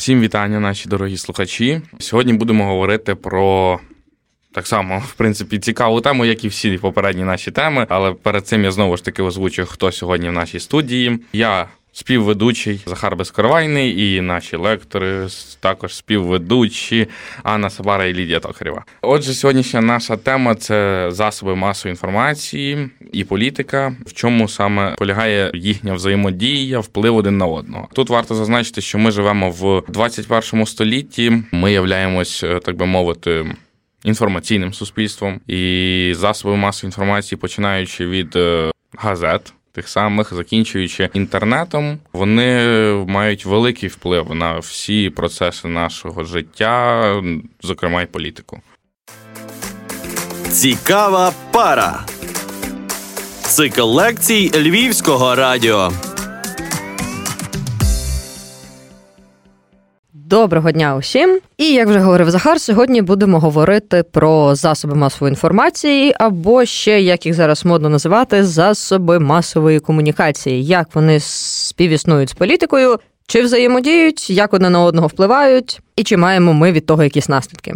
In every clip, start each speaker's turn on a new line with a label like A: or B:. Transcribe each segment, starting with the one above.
A: Всім вітання, наші дорогі слухачі. Сьогодні будемо говорити про так само, в принципі, цікаву тему, як і всі попередні наші теми. Але перед цим я знову ж таки озвучу, хто сьогодні в нашій студії. Я співведучий Захар Безкоровайний і наші лектори, також співведучі Анна Сабара і Лідія Токарєва. Отже, сьогоднішня наша тема це засоби масової інформації і політика, в чому саме полягає їхня взаємодія, вплив один на одного. Тут варто зазначити, що ми живемо в 21 столітті. Ми являємось, так би мовити. Інформаційним суспільством і засоби масової інформації, починаючи від е, газет, тих самих, закінчуючи інтернетом, вони мають великий вплив на всі процеси нашого життя, зокрема й політику.
B: Цікава пара. Цикл лекцій Львівського радіо.
C: Доброго дня усім! І як вже говорив Захар, сьогодні будемо говорити про засоби масової інформації, або ще як їх зараз модно називати, засоби масової комунікації, як вони співіснують з політикою, чи взаємодіють, як одне на одного впливають, і чи маємо ми від того якісь наслідки.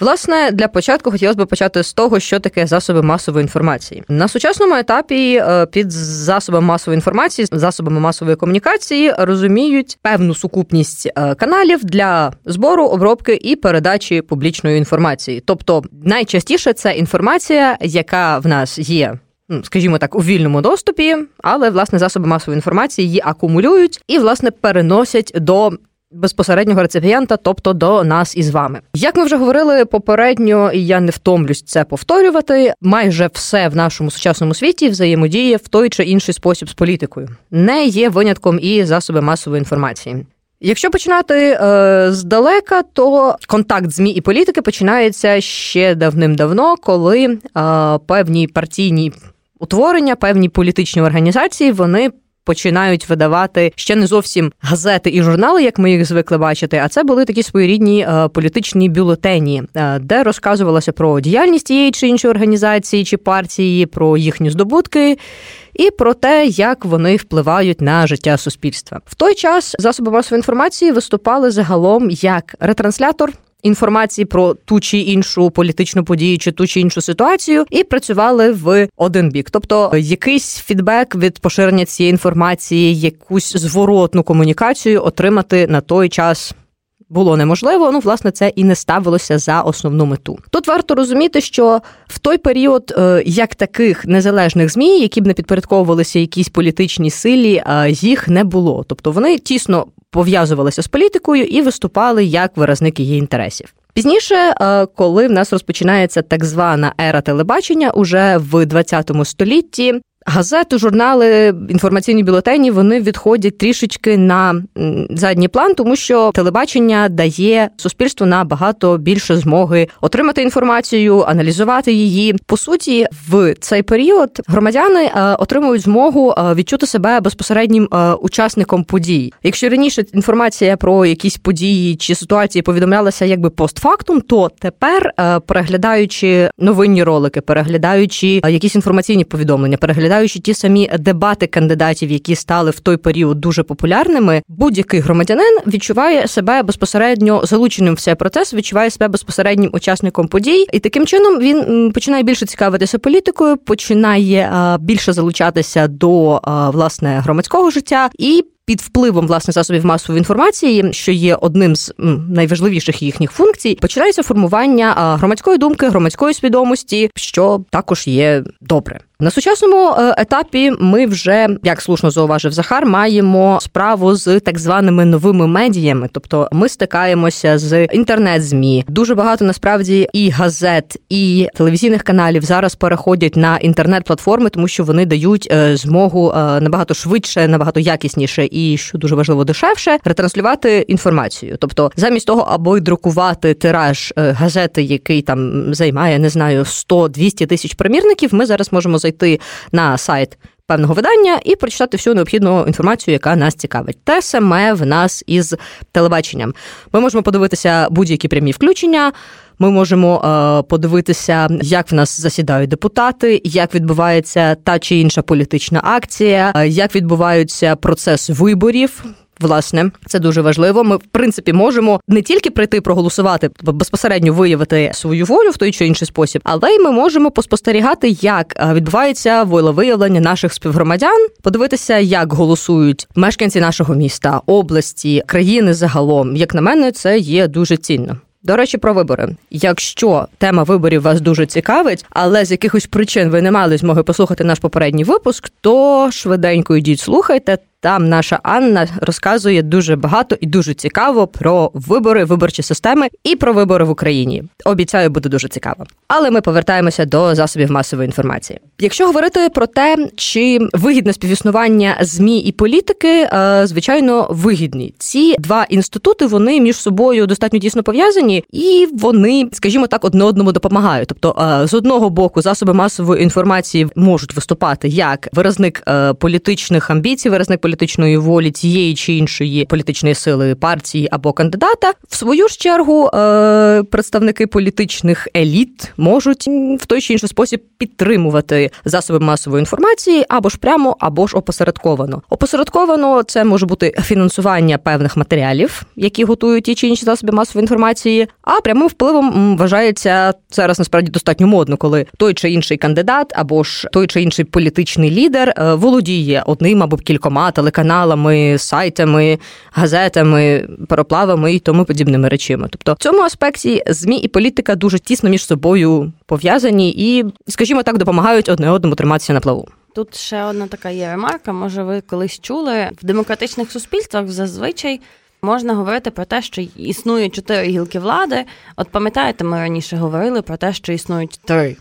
C: Власне, для початку хотілося б почати з того, що таке засоби масової інформації. На сучасному етапі е, під засобами масової інформації, засобами масової комунікації розуміють певну сукупність е, каналів для збору, обробки і передачі публічної інформації. Тобто, найчастіше це інформація, яка в нас є. Ну, скажімо так, у вільному доступі, але власне засоби масової інформації її акумулюють і власне переносять до безпосереднього реципієнта, тобто до нас із вами. Як ми вже говорили попередньо, і я не втомлюсь це повторювати. Майже все в нашому сучасному світі взаємодіє в той чи інший спосіб з політикою, не є винятком і засоби масової інформації. Якщо починати е, здалека, то контакт змі і політики починається ще давним-давно, коли е, певні партійні утворення, певні політичні організації вони починають видавати ще не зовсім газети і журнали, як ми їх звикли бачити. А це були такі своєрідні е, політичні бюлетені, е, де розказувалося про діяльність тієї чи іншої організації чи партії, про їхні здобутки. І про те, як вони впливають на життя суспільства в той час засоби масової інформації виступали загалом як ретранслятор інформації про ту чи іншу політичну подію, чи ту чи іншу ситуацію, і працювали в один бік. Тобто якийсь фідбек від поширення цієї інформації, якусь зворотну комунікацію отримати на той час. Було неможливо, ну власне це і не ставилося за основну мету. Тут варто розуміти, що в той період е, як таких незалежних змі, які б не підпорядковувалися якійсь політичній силі, їх не було. Тобто вони тісно пов'язувалися з політикою і виступали як виразник її інтересів. Пізніше, е, коли в нас розпочинається так звана ера телебачення, уже в 20 столітті Газети, журнали, інформаційні бюлетені вони відходять трішечки на задній план, тому що телебачення дає суспільству набагато більше змоги отримати інформацію, аналізувати її. По суті, в цей період громадяни е, отримують змогу е, відчути себе безпосереднім е, учасником подій. Якщо раніше інформація про якісь події чи ситуації повідомлялася якби постфактум, то тепер переглядаючи новинні ролики, переглядаючи якісь інформаційні повідомлення, переглядаючи розглядаючи ті самі дебати кандидатів, які стали в той період дуже популярними, будь-який громадянин відчуває себе безпосередньо залученим в цей процес, відчуває себе безпосереднім учасником подій, і таким чином він починає більше цікавитися політикою, починає більше залучатися до власне громадського життя і. Під впливом власне засобів масової інформації, що є одним з найважливіших їхніх функцій, починається формування громадської думки, громадської свідомості, що також є добре. На сучасному е, етапі ми вже, як слушно зауважив Захар, маємо справу з так званими новими медіями, тобто ми стикаємося з інтернет-змі. Дуже багато насправді і газет, і телевізійних каналів зараз переходять на інтернет-платформи, тому що вони дають е, змогу е, набагато швидше, набагато якісніше і що дуже важливо дешевше ретранслювати інформацію. Тобто, замість того, аби друкувати тираж газети, який там займає, не знаю, 100-200 тисяч примірників, ми зараз можемо зайти зайти на сайт певного видання і прочитати всю необхідну інформацію, яка нас цікавить. Те саме в нас із телебаченням. Ми можемо подивитися будь-які прямі включення. Ми можемо е, подивитися, як в нас засідають депутати, як відбувається та чи інша політична акція, е, як відбувається процес виборів Власне, це дуже важливо. Ми в принципі можемо не тільки прийти проголосувати, безпосередньо виявити свою волю в той чи інший спосіб, але й ми можемо поспостерігати, як е, відбувається волевиявлення наших співгромадян, подивитися, як голосують мешканці нашого міста, області, країни загалом. Як на мене, це є дуже цінно. До речі, про вибори. Якщо тема виборів вас дуже цікавить, але з якихось причин ви не мали змоги послухати наш попередній випуск, то швиденько йдіть, слухайте. Там наша Анна розказує дуже багато і дуже цікаво про вибори, виборчі системи і про вибори в Україні. Обіцяю, буде дуже цікаво. Але ми повертаємося до засобів масової інформації. Якщо говорити про те, чи вигідне співіснування змі і політики, е, звичайно, вигідні. Ці два інститути вони між собою достатньо тісно пов'язані, і вони, скажімо так, одне одному допомагають. Тобто, е, з одного боку, засоби масової інформації можуть виступати як виразник е, політичних амбіцій, виразник політичної волі цієї чи іншої політичної сили партії або кандидата. В свою ж чергу е, представники політичних еліт можуть в той чи інший спосіб підтримувати засоби масової інформації або ж прямо, або ж опосередковано. Опосередковано це може бути фінансування певних матеріалів, які готують ті чи інші засоби масової інформації. А прямим впливом вважається зараз насправді достатньо модно, коли той чи інший кандидат або ж той чи інший політичний лідер е, володіє одним або кількома телеканалами, сайтами, газетами, пароплавами і тому подібними речами. Тобто в цьому аспекті змі і політика дуже тісно між собою пов'язані і, скажімо так, допомагають одне одному триматися на плаву.
D: Тут ще одна така є ремарка. Може, ви колись чули в демократичних суспільствах зазвичай. Можна говорити про те, що існує чотири гілки влади. От пам'ятаєте, ми раніше говорили про те, що існують три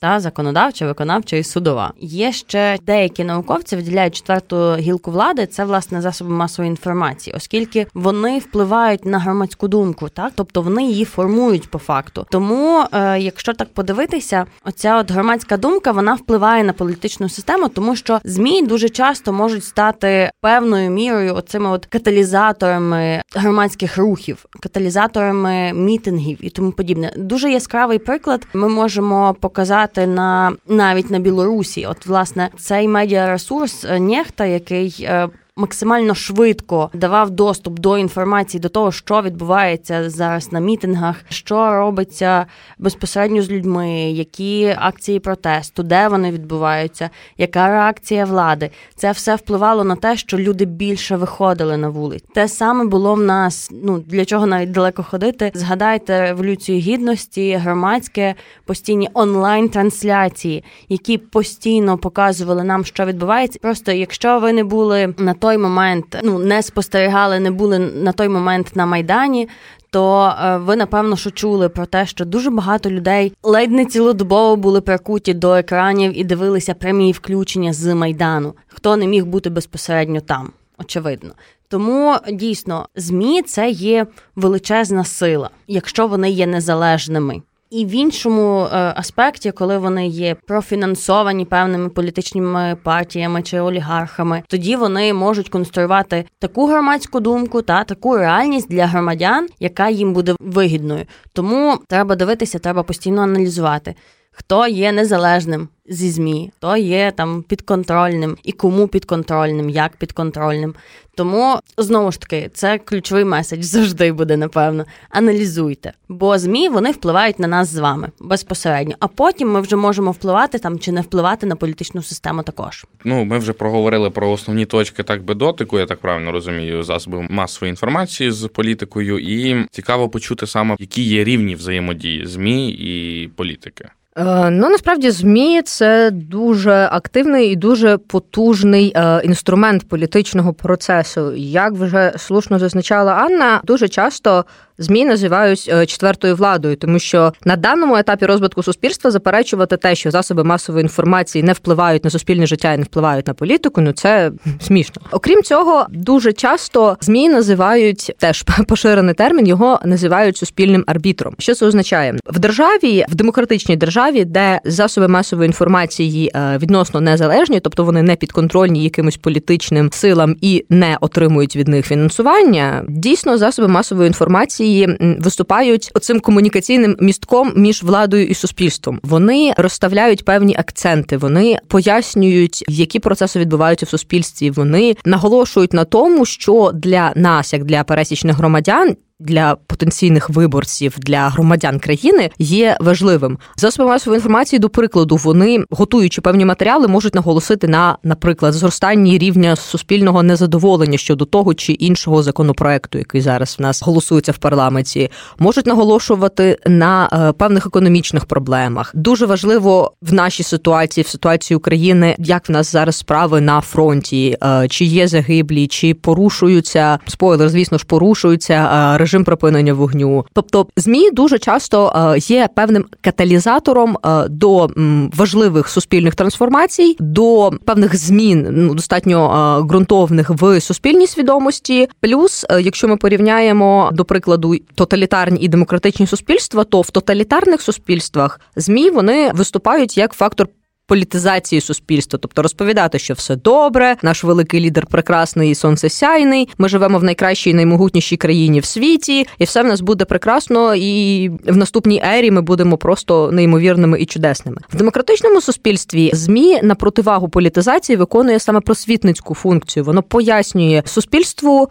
D: та законодавча, виконавча і судова. Є ще деякі науковці виділяють четверту гілку влади. Це власне засоби масової інформації, оскільки вони впливають на громадську думку, так тобто вони її формують по факту. Тому, е, якщо так подивитися, оця от громадська думка вона впливає на політичну систему, тому що змі дуже часто можуть стати певною мірою оцими от каталізаторами громадських рухів, каталізаторами мітингів і тому подібне. Дуже яскравий приклад. Ми можемо показати сказати, на навіть на Білорусі. От, власне, цей медіаресурс нехта, Нєхта, який е, максимально швидко давав доступ до інформації до того, що відбувається зараз на мітингах, що робиться безпосередньо з людьми, які акції протесту, де вони відбуваються, яка реакція влади. Це все впливало на те, що люди більше виходили на вулиць. Те саме було в нас. Ну для чого навіть далеко ходити. Згадайте революцію гідності, громадське постійні онлайн-трансляції, які постійно показували нам, що відбувається. Просто якщо ви не були на то той момент ну не спостерігали, не були на той момент на майдані. То е, ви напевно що чули про те, що дуже багато людей ледь не цілодобово були прикуті до екранів і дивилися прямі включення з майдану. Хто не міг бути безпосередньо там, очевидно. Тому дійсно змі це є величезна сила, якщо вони є незалежними. І в іншому е, аспекті, коли вони є профінансовані певними політичними партіями чи олігархами, тоді вони можуть конструювати таку громадську думку та таку реальність для громадян, яка їм буде вигідною. Тому треба дивитися, треба постійно аналізувати, хто є незалежним зі змі, хто є там підконтрольним і кому підконтрольним, як підконтрольним. Тому знову ж таки, це ключовий меседж завжди буде, напевно. Аналізуйте, бо змі вони впливають на нас з вами безпосередньо. А потім ми вже можемо впливати там чи не впливати на політичну систему. Також
A: ну ми вже проговорили про основні точки так би дотику. Я так правильно розумію, засоби масової інформації з політикою, і цікаво почути саме, які є рівні взаємодії змі і політики.
C: Е, ну насправді змі це дуже активний і дуже потужний е, інструмент політичного процесу. Як вже слушно зазначала Анна, дуже часто змі називають е, четвертою владою, тому що на даному етапі розвитку суспільства заперечувати те, що засоби масової інформації не впливають на суспільне життя і не впливають на політику. Ну це смішно. Окрім цього, дуже часто змі називають теж поширений термін. Його називають суспільним арбітром. Що це означає в державі, в демократичній державі, де засоби масової інформації е, відносно незалежні, тобто вони не підконтрольні якимось політичним силам і не отримують від них фінансування. Дійсно, засоби масової інформації інформації виступають оцим комунікаційним містком між владою і суспільством. Вони розставляють певні акценти, вони пояснюють, які процеси відбуваються в суспільстві. Вони наголошують на тому, що для нас, як для пересічних громадян, для потенційних виборців для громадян країни є важливим. Засоби масової інформації, до прикладу, вони готуючи певні матеріали, можуть наголосити на, наприклад, зростанні рівня суспільного незадоволення щодо того чи іншого законопроекту, який зараз в нас голосується в парламенті, можуть наголошувати на е, певних економічних проблемах. Дуже важливо в нашій ситуації, в ситуації України, як в нас зараз справи на фронті, е, чи є загиблі, чи порушуються спойлер, звісно ж, порушуються е, режим припинення вогню. Тобто, змі дуже часто е, є певним каталізатором е, до важливих суспільних трансформацій, до певних змін ну достатньо е, ґрунтовних в суспільній свідомості. Плюс, якщо ми порівняємо до прикладу тоталітарні і демократичні суспільства, то в тоталітарних суспільствах змі вони виступають як фактор політизації суспільства, тобто розповідати, що все добре, наш великий лідер прекрасний і сонцесяйний. Ми живемо в найкращій, наймогутнішій країні в світі, і все в нас буде прекрасно. І в наступній ері ми будемо просто неймовірними і чудесними. В демократичному суспільстві змі на противагу політизації виконує саме просвітницьку функцію. Воно пояснює суспільству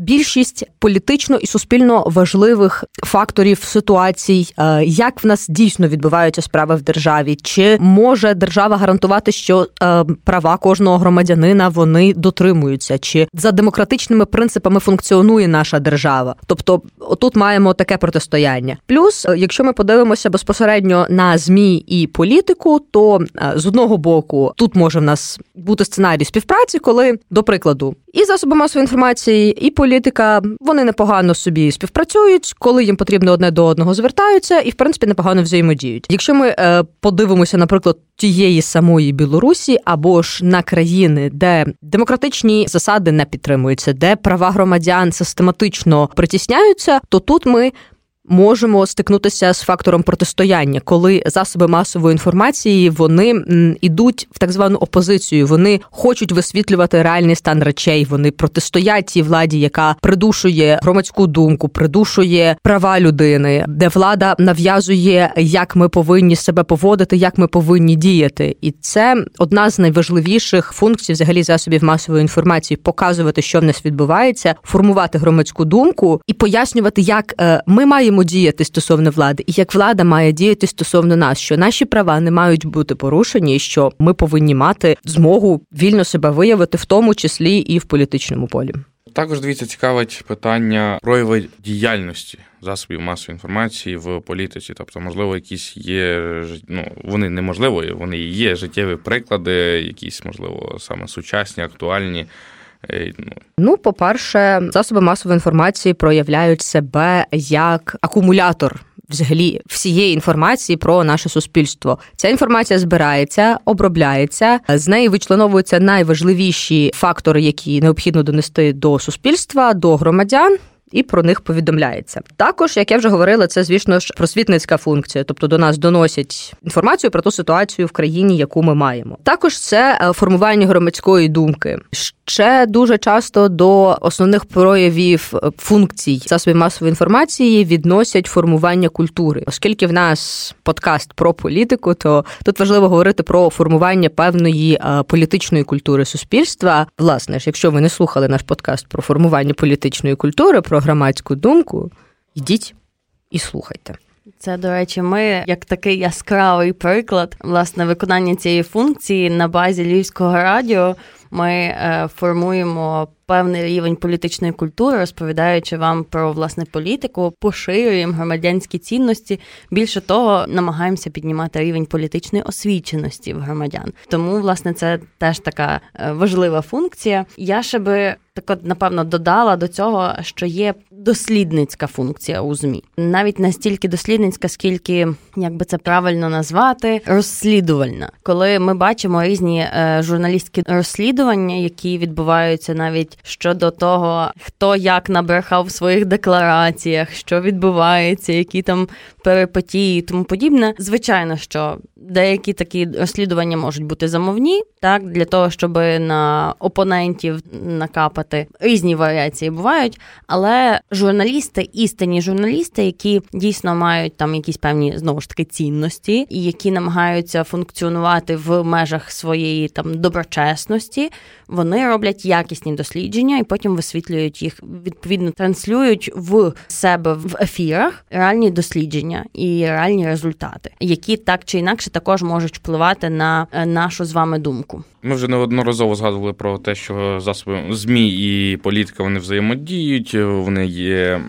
C: більшість політично і суспільно важливих факторів ситуацій, е, як в нас дійсно відбуваються справи в державі, чи може держава гарантувати, що е, права кожного громадянина вони дотримуються, чи за демократичними принципами функціонує наша держава? Тобто, отут маємо таке протистояння. Плюс, е, якщо ми подивимося безпосередньо на змі і політику, то з одного боку тут може в нас бути сценарій співпраці, коли до прикладу і засоби масової інформації, і політика вони непогано собі співпрацюють, коли їм потрібно одне до одного звертаються, і в принципі непогано взаємодіють. Якщо ми е, подивимося, наприклад, тієї самої Білорусі або ж на країни, де демократичні засади не підтримуються, де права громадян систематично притісняються, то тут ми можемо стикнутися з фактором протистояння, коли засоби масової інформації вони ідуть в так звану опозицію. Вони хочуть висвітлювати реальний стан речей. Вони протистоять тій владі, яка придушує громадську думку, придушує права людини, де влада нав'язує, як ми повинні себе поводити, як ми повинні діяти, і це одна з найважливіших функцій, взагалі засобів масової інформації показувати, що в нас відбувається, формувати громадську думку і пояснювати, як е, ми маємо маємо діяти стосовно влади, і як влада має діяти стосовно нас, що наші права не мають бути порушені, і що ми повинні мати змогу вільно себе виявити, в тому числі і в політичному полі.
A: Також дивіться, цікавить питання прояви діяльності засобів масової інформації в політиці. Тобто, можливо, якісь є ну вони неможливо, вони є життєві приклади, якісь можливо саме сучасні, актуальні.
C: Е, ну. ну, по-перше, засоби масової інформації проявляють себе як акумулятор. Взагалі, всієї інформації про наше суспільство. Ця інформація збирається, обробляється, з неї вичленовуються найважливіші фактори, які необхідно донести до суспільства, до громадян і про них повідомляється. Також, як я вже говорила, це звісно ж просвітницька функція, тобто до нас доносять інформацію про ту ситуацію в країні, яку ми маємо. Також це е, формування громадської думки. Ще дуже часто до основних проявів е, функцій засобів масової інформації відносять формування культури, оскільки в нас подкаст про політику, то тут важливо говорити про формування певної е, політичної культури суспільства. Власне ж, якщо ви не слухали наш подкаст про формування політичної культури, про громадську думку, йдіть і слухайте.
D: Це, до речі, ми як такий яскравий приклад власне виконання цієї функції на базі Львівського радіо. Ми е, формуємо певний рівень політичної культури, розповідаючи вам про власне політику, поширюємо громадянські цінності. Більше того, намагаємося піднімати рівень політичної освіченості в громадян. Тому, власне, це теж така е, важлива функція. Я ще би так от, напевно додала до цього, що є дослідницька функція у змі, навіть настільки дослідницька, скільки як би це правильно назвати, розслідувальна, коли ми бачимо різні е, журналістські розслідування, які відбуваються навіть щодо того, хто як набрехав в своїх деклараціях, що відбувається, які там перипетії і тому подібне. Звичайно, що деякі такі розслідування можуть бути замовні, так для того, щоб на опонентів накапати різні варіації бувають, але журналісти, істинні журналісти, які дійсно мають там якісь певні знову ж таки цінності, і які намагаються функціонувати в межах своєї там доброчесності, вони роблять якісні дослідження і потім висвітлюють їх, відповідно транслюють в себе в ефірах реальні дослідження і реальні результати, які так чи інакше також можуть впливати на е, нашу з вами думку.
A: Ми вже неодноразово згадували про те, що засоби змі і політика вони взаємодіють, вони є,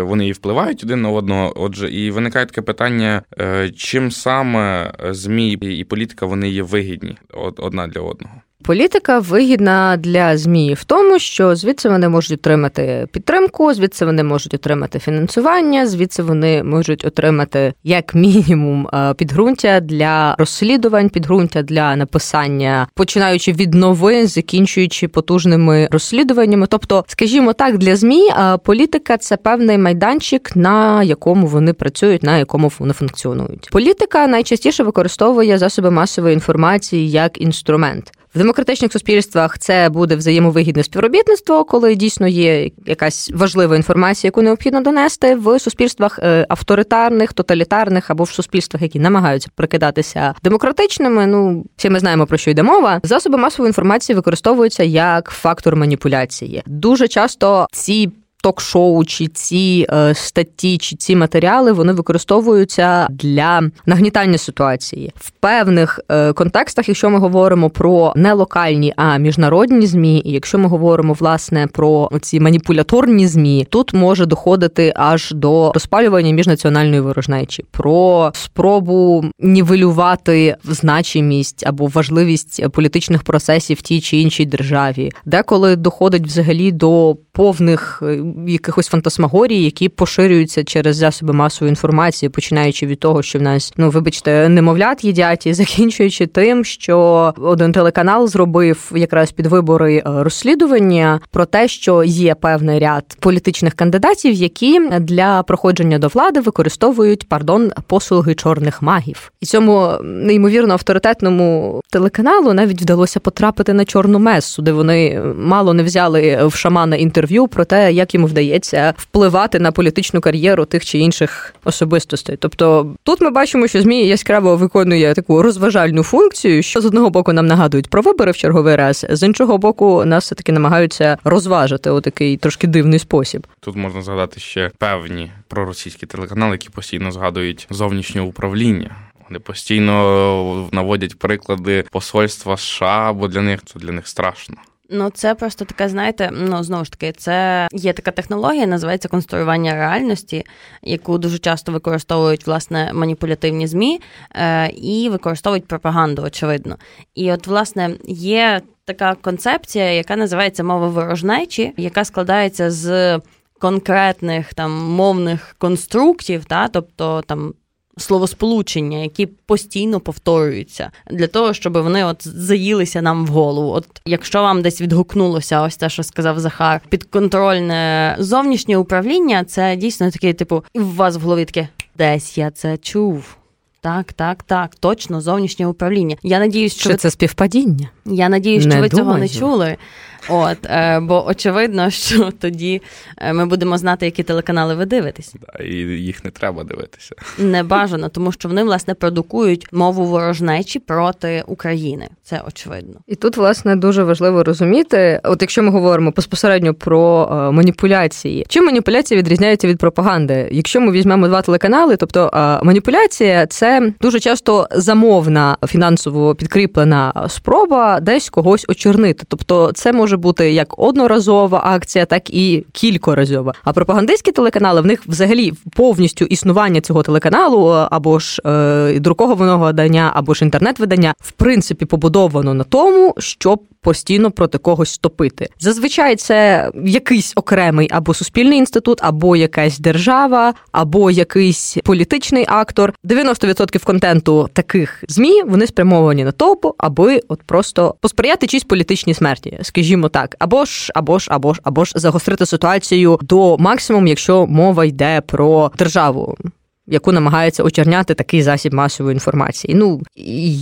A: вони і впливають один на одного. Отже, і виникає таке питання, е, чим саме змі і політика вони є вигідні одна для одного.
C: Політика вигідна для змі в тому, що звідси вони можуть отримати підтримку, звідси вони можуть отримати фінансування, звідси вони можуть отримати як мінімум е, підґрунтя для розслідувань, підґрунтя для написання, починаючи від новин, закінчуючи потужними розслідуваннями. Тобто, скажімо так, для змі е, політика це певний майданчик, на якому вони працюють, на якому вони функціонують. Політика найчастіше використовує засоби масової інформації як інструмент. В демократичних суспільствах це буде взаємовигідне співробітництво, коли дійсно є якась важлива інформація, яку необхідно донести в суспільствах е, авторитарних, тоталітарних або в суспільствах, які намагаються прикидатися демократичними. Ну всі ми знаємо про що йде мова. Засоби масової інформації використовуються як фактор маніпуляції. Дуже часто ці ток-шоу, чи ці е, статті, чи ці матеріали вони використовуються для нагнітання ситуації. В певних е, контекстах, якщо ми говоримо про не локальні, а міжнародні змі, і якщо ми говоримо власне про ці маніпуляторні змі, тут може доходити аж до розпалювання міжнаціональної ворожнечі, про спробу нівелювати значимість або важливість політичних процесів в тій чи іншій державі, деколи доходить взагалі до повних е, якихось фантасмагорій, які поширюються через засоби масової інформації, починаючи від того, що в нас, ну вибачте, немовлят їдять, і закінчуючи тим, що один телеканал зробив якраз під вибори е, розслідування про те, що є певний ряд політичних кандидатів, які для проходження до влади використовують пардон послуги чорних магів, і цьому неймовірно авторитетному телеканалу навіть вдалося потрапити на чорну месу, де вони мало не взяли в шамана інтерв'ю про те, як йому вдається впливати на політичну кар'єру тих чи інших особистостей. Тобто тут ми бачимо, що змі яскраво виконує таку розважальну функцію, що з одного боку нам нагадують про вибори в черговий раз, з іншого боку, нас все таки намагаються розважити у такий трошки дивний спосіб.
A: Тут можна згадати ще певні проросійські телеканали, які постійно згадують зовнішнє управління. Вони постійно наводять приклади посольства США, бо для них це для них страшно.
D: Ну, це просто таке, знаєте, ну знову ж таки, це є така технологія, називається конструювання реальності, яку дуже часто використовують власне маніпулятивні змі е, і використовують пропаганду, очевидно. І от, власне, є така концепція, яка називається мова ворожнечі, яка складається з конкретних там мовних конструктів, та тобто там словосполучення, які постійно повторюються, для того, щоб вони от заїлися нам в голову. От якщо вам десь відгукнулося, ось те, що сказав Захар, підконтрольне зовнішнє управління, це дійсно таке, типу, і в вас в голові таке десь я це чув. Так, так, так, точно, зовнішнє управління. Я надіюсь, що,
C: що
D: ви...
C: це співпадіння.
D: Я надіюсь, що не ви думаю. цього не чули. От, е, Бо очевидно, що тоді е, ми будемо знати, які телеканали ви дивитесь.
A: Да, І їх не треба дивитися.
D: Не бажано, тому що вони власне продукують мову ворожнечі проти України. Це очевидно.
C: І тут, власне, дуже важливо розуміти, от якщо ми говоримо безпосередньо про е, маніпуляції, чим маніпуляції відрізняються від пропаганди? Якщо ми візьмемо два телеканали, тобто е, маніпуляція це дуже часто замовна фінансово підкріплена спроба десь когось очорнити. Тобто, це може може бути як одноразова акція, так і кількоразова. А пропагандистські телеканали в них взагалі повністю існування цього телеканалу е, або ж е, друкованого видання, або ж інтернет-видання, в принципі, побудовано на тому, щоб постійно проти когось стопити. Зазвичай це якийсь окремий або суспільний інститут, або якась держава, або якийсь політичний актор. 90% контенту таких змі вони спрямовані на топу, аби от просто посприяти чиїсь політичній смерті, скажімо так, або ж, або ж, або ж, або ж загострити ситуацію до максимуму, якщо мова йде про державу. Яку намагається очерняти такий засіб масової інформації. Ну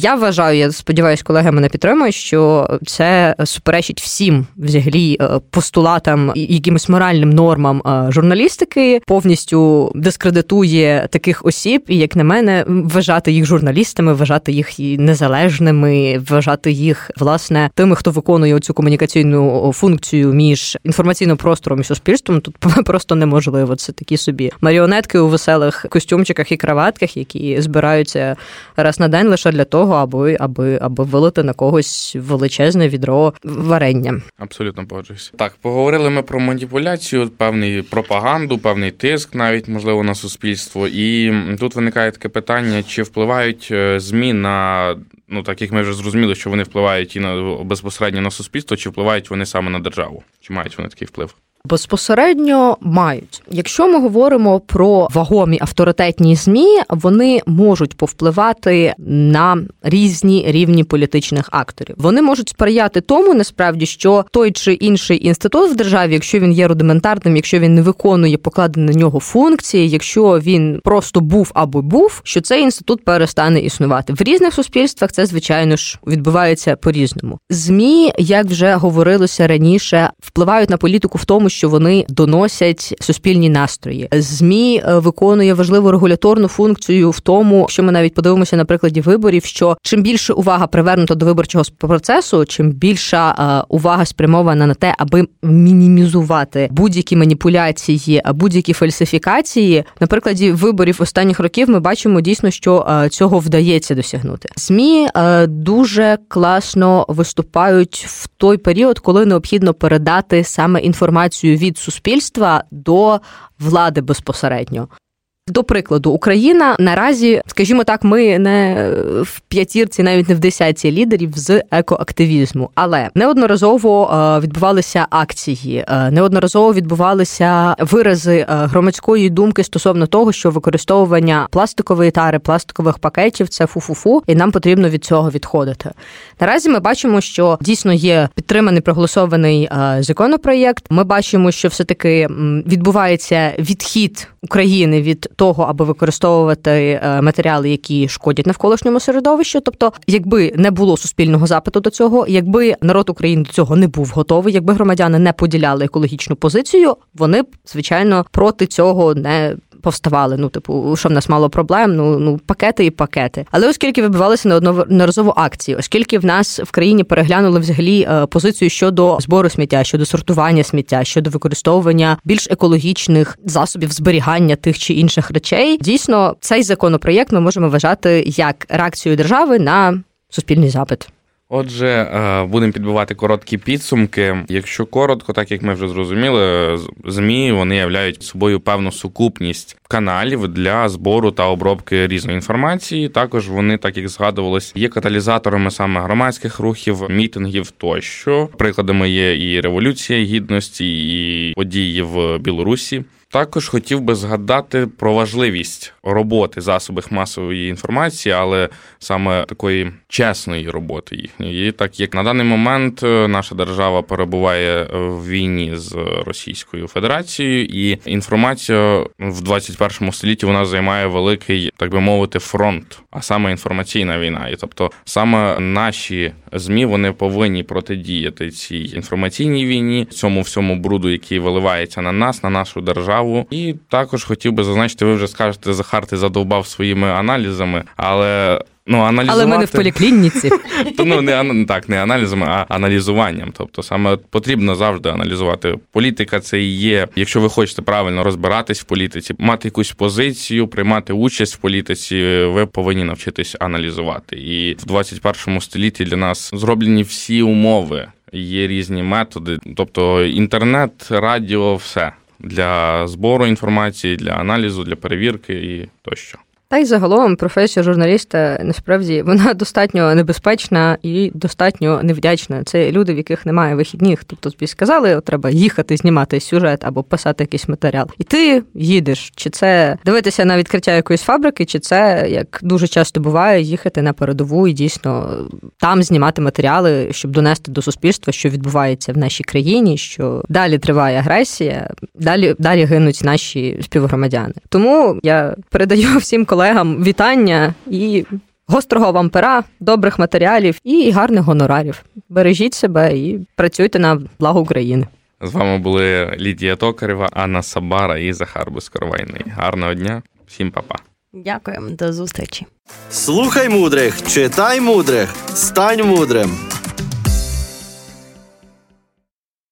C: я вважаю, я сподіваюся, колеги мене підтримують, що це суперечить всім взагалі е, постулатам якимось моральним нормам е, журналістики, повністю дискредитує таких осіб, і як на мене, вважати їх журналістами, вважати їх незалежними, вважати їх власне тими, хто виконує цю комунікаційну функцію між інформаційним простором і суспільством. Тут просто неможливо. Це такі собі маріонетки у веселих костюмчиках і краватках, які збираються раз на день лише для того, аби аби аби вилити на когось величезне відро варення.
A: Абсолютно погоджуюсь. Так, поговорили ми про маніпуляцію, певний пропаганду, певний тиск, навіть можливо на суспільство. І тут виникає таке питання: чи впливають е, змі на ну так як ми вже зрозуміли, що вони впливають і на безпосередньо на суспільство, чи впливають вони саме на державу? Чи мають вони такий вплив?
C: Безпосередньо мають. Якщо ми говоримо про вагомі авторитетні змі, вони можуть повпливати на різні рівні політичних акторів. Вони можуть сприяти тому, насправді, що той чи інший інститут в державі, якщо він є рудиментарним, якщо він не виконує покладені на нього функції, якщо він просто був або був, що цей інститут перестане існувати в різних суспільствах. Це звичайно ж відбувається по різному. Змі, як вже говорилося раніше, впливають на політику в тому що вони доносять суспільні настрої. Змі е, виконує важливу регуляторну функцію в тому, що ми навіть подивимося на прикладі виборів. Що чим більше увага привернута до виборчого процесу, чим більша е, увага спрямована на те, аби мінімізувати будь-які маніпуляції, будь-які фальсифікації. На прикладі виборів останніх років ми бачимо дійсно, що е, цього вдається досягнути. Змі дуже класно виступають в той період, коли необхідно передати саме інформацію інформацію від суспільства до влади безпосередньо. До прикладу, Україна наразі, скажімо так, ми не в п'ятірці, навіть не в десятці лідерів з екоактивізму, але неодноразово е, відбувалися акції, е, неодноразово відбувалися вирази е, громадської думки стосовно того, що використовування пластикової тари, пластикових пакетів це фу-фу-фу, і нам потрібно від цього відходити. Наразі ми бачимо, що дійсно є підтриманий проголосований законопроєкт. Ми бачимо, що все таки відбувається відхід України від того, аби використовувати е, матеріали, які шкодять навколишньому середовищу. Тобто, якби не було суспільного запиту до цього, якби народ України до цього не був готовий, якби громадяни не поділяли екологічну позицію, вони б звичайно проти цього не повставали. Ну, типу, що в нас мало проблем, ну ну пакети і пакети. Але оскільки вибивалися неодноразово акції, оскільки в нас в країні переглянули взагалі е, позицію щодо збору сміття, щодо сортування сміття, щодо використовування більш екологічних засобів зберігання тих чи інших речей, дійсно цей законопроєкт ми можемо вважати як реакцію держави на суспільний запит.
A: Отже, е, будемо підбивати короткі підсумки. Якщо коротко, так як ми вже зрозуміли, змі вони являють собою певну сукупність каналів для збору та обробки різної інформації. Також вони, так як згадувалось, є каталізаторами саме громадських рухів, мітингів тощо. Прикладами є і революція гідності, і події в Білорусі. Також хотів би згадати про важливість роботи засобів масової інформації, але саме такої чесної роботи їхньої. Так як на даний момент е, наша держава перебуває в війні з Російською Федерацією, і інформація в 21 столітті вона займає великий, так би мовити, фронт, а саме інформаційна війна. І тобто саме наші змі вони повинні протидіяти цій інформаційній війні, цьому всьому бруду, який виливається на нас, на нашу державу справу. І також хотів би зазначити, ви вже скажете, Захар, ти задовбав своїми аналізами, але. Ну, аналізувати...
C: Але ми не в поліклініці.
A: ну, не так, не аналізами, а аналізуванням. Тобто, саме потрібно завжди аналізувати. Політика це і є. Якщо ви хочете правильно розбиратись в політиці, мати якусь позицію, приймати участь в політиці, ви повинні навчитись аналізувати. І в 21 столітті для нас зроблені всі умови. Є різні методи, тобто інтернет, радіо, все для збору інформації, для аналізу, для перевірки і тощо.
C: Та й загалом професія журналіста насправді вона достатньо небезпечна і достатньо невдячна. Це люди, в яких немає вихідних. Тобто тобі сказали, от треба їхати, знімати сюжет або писати якийсь матеріал. І ти їдеш. Чи це дивитися на відкриття якоїсь фабрики, чи це як дуже часто буває, їхати на передову і дійсно там знімати матеріали, щоб донести до суспільства, що відбувається в нашій країні, що далі триває агресія, далі далі гинуть наші співгромадяни. Тому я передаю всім колегам вітання і гострого вам пера, добрих матеріалів і гарних гонорарів. Бережіть себе і працюйте на благо України.
A: З вами були Лідія Токарева, Анна Сабара і Захар Безкоровайний. Гарного дня, всім па-па.
D: Дякуємо, до зустрічі.
B: Слухай мудрих, читай мудрих, стань мудрим.